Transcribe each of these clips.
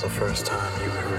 The first time you heard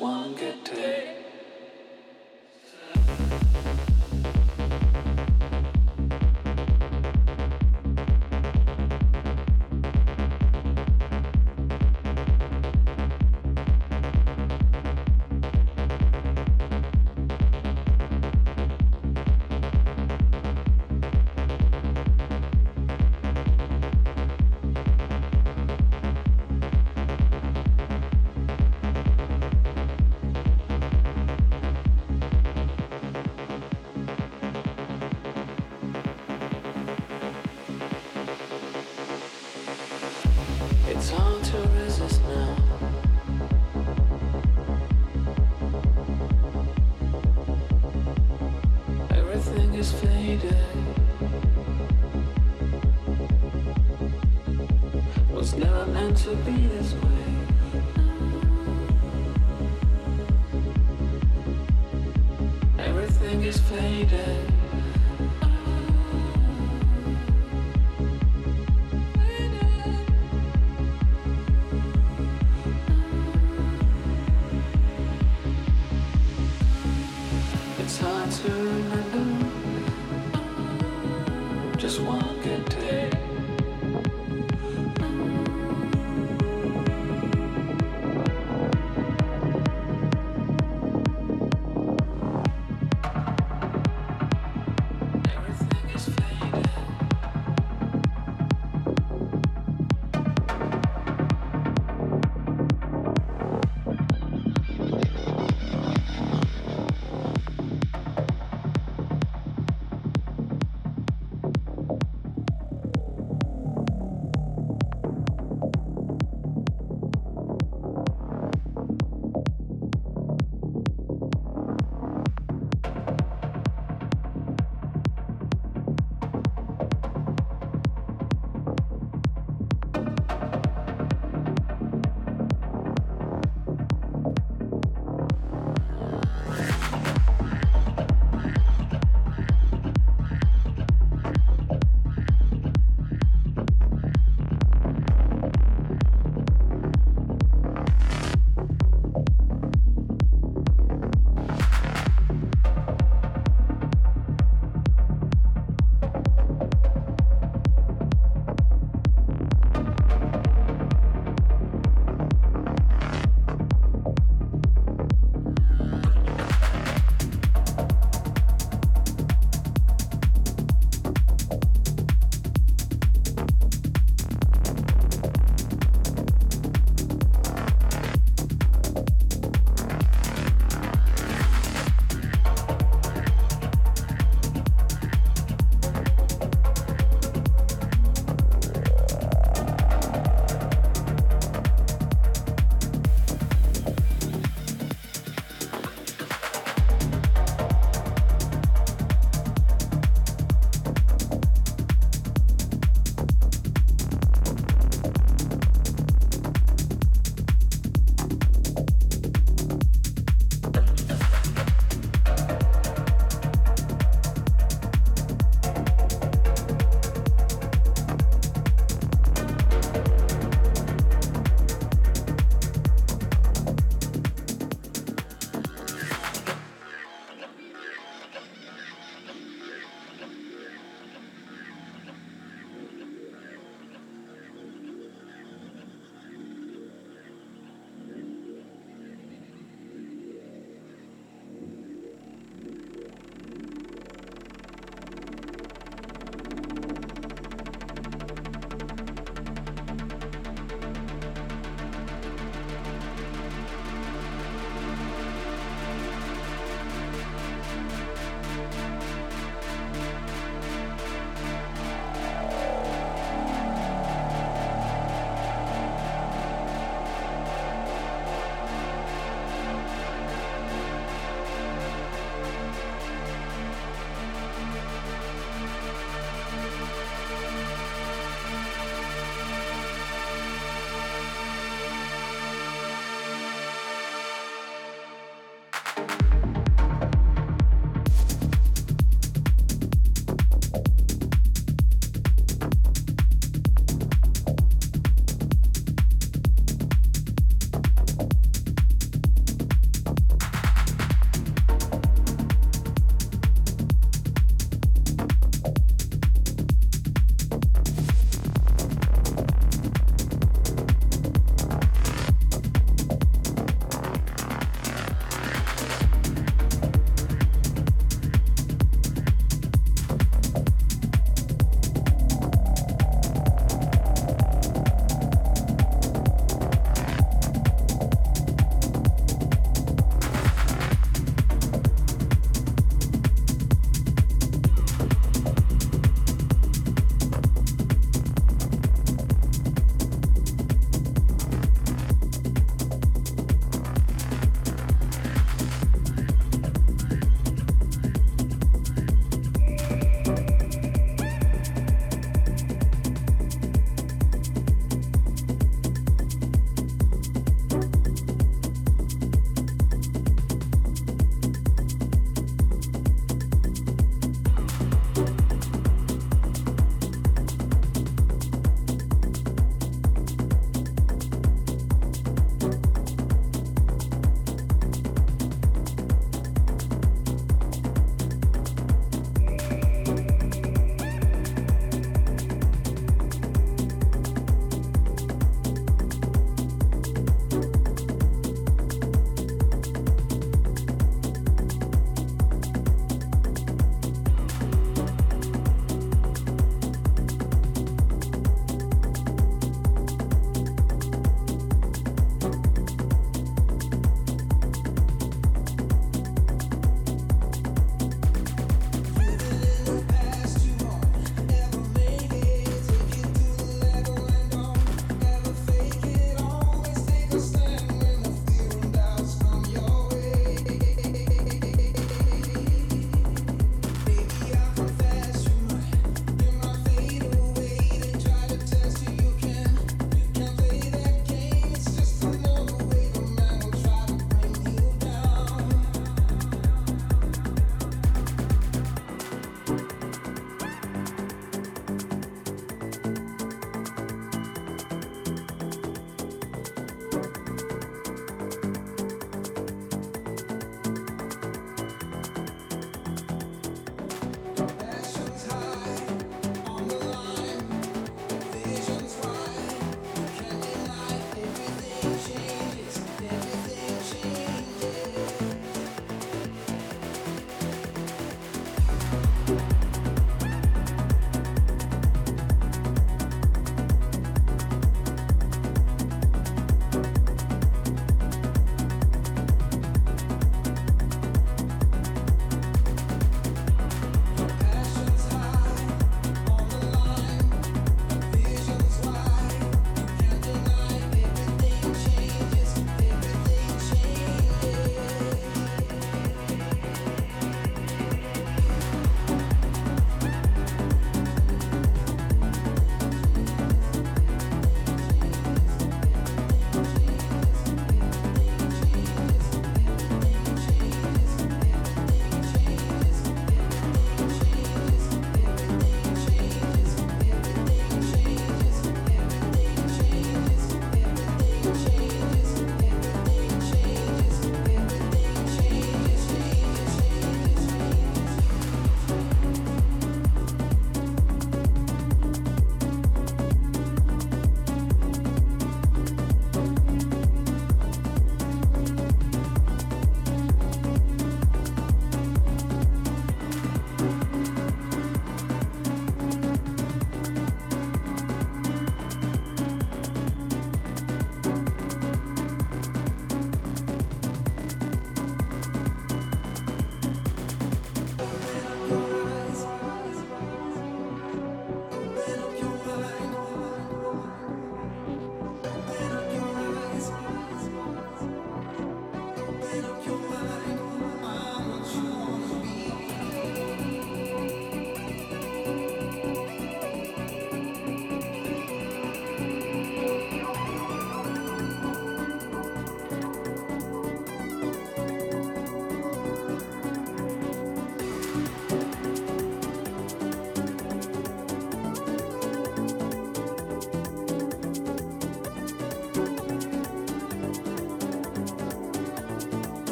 one good.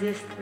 mais este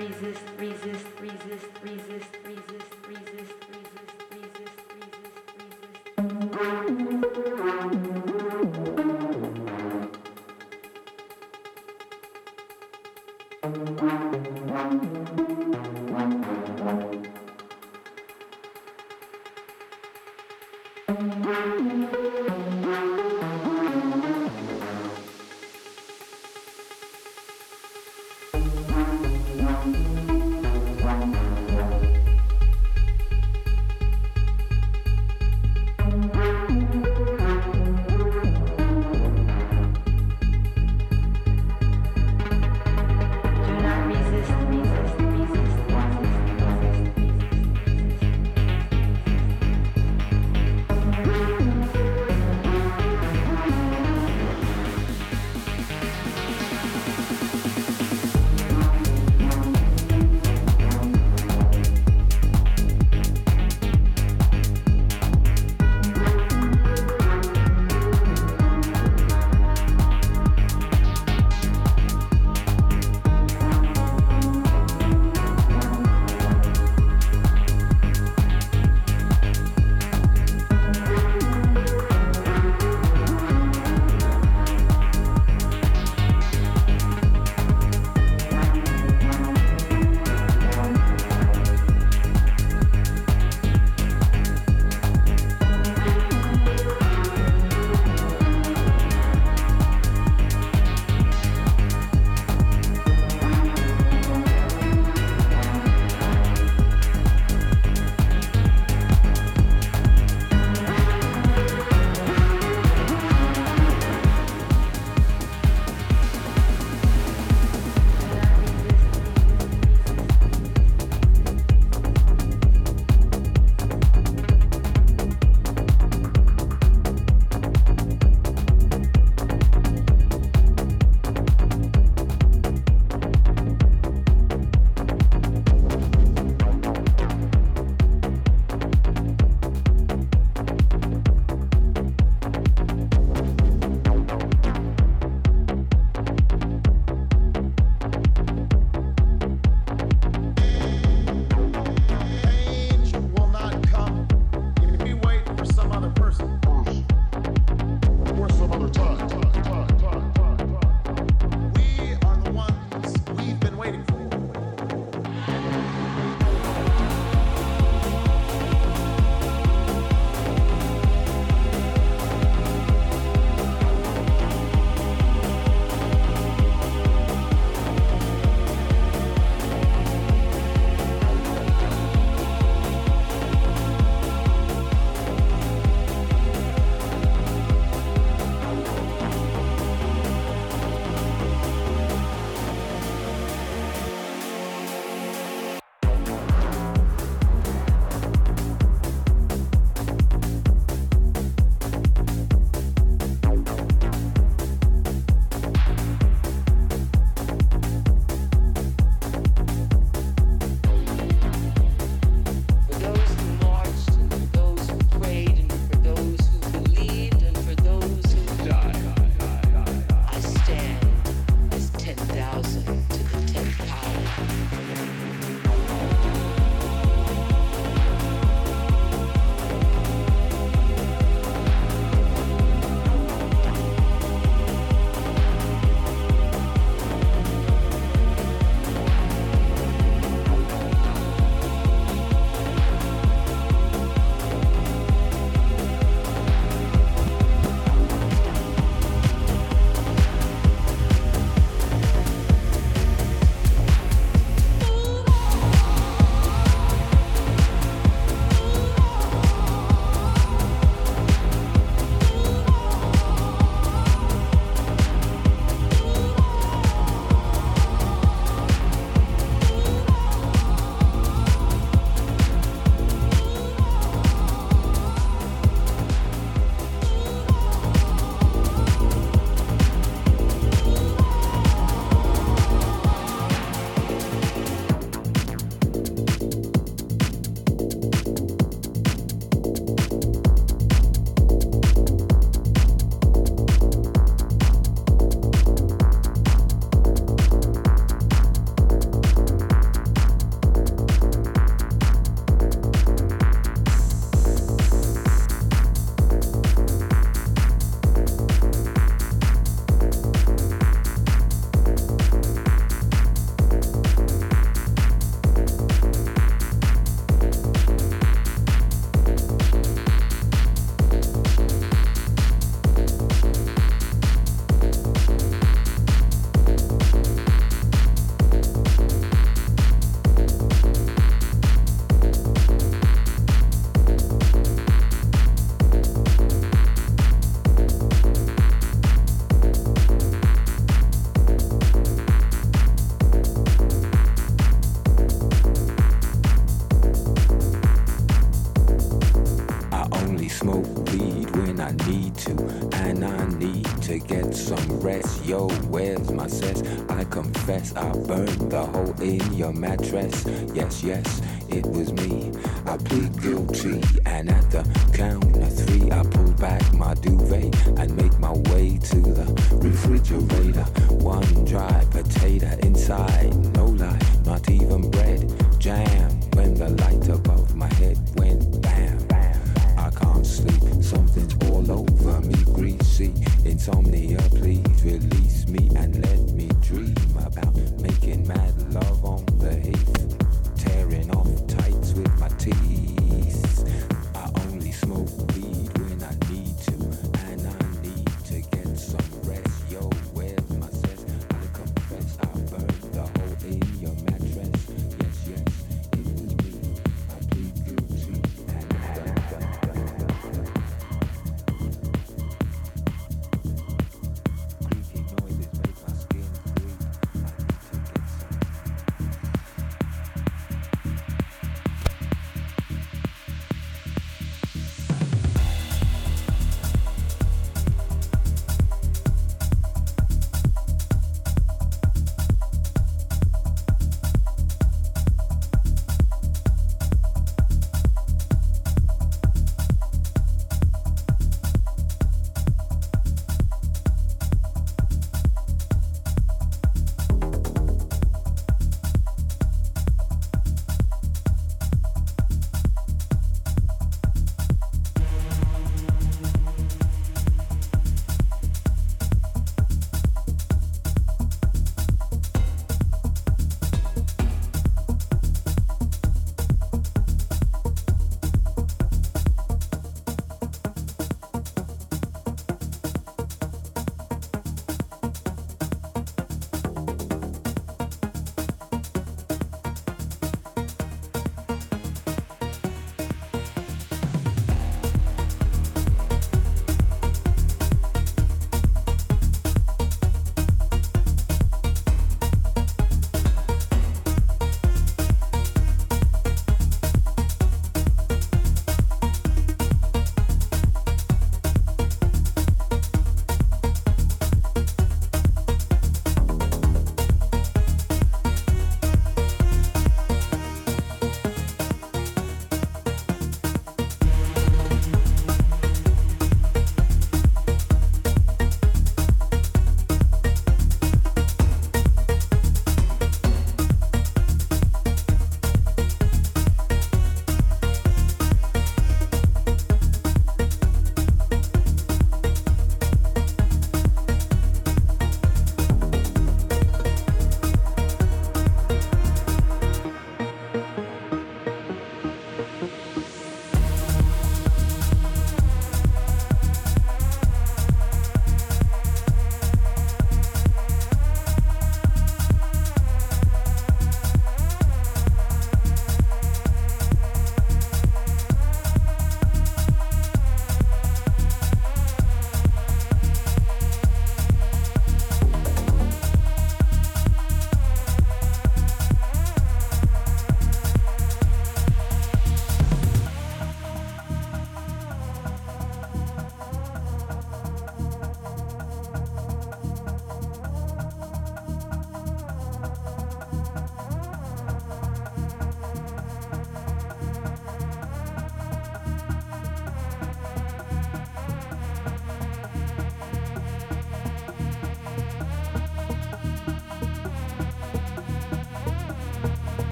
in your mattress. Yes, yes, it was me. I plead guilty, and at the count of three, I pull back my duvet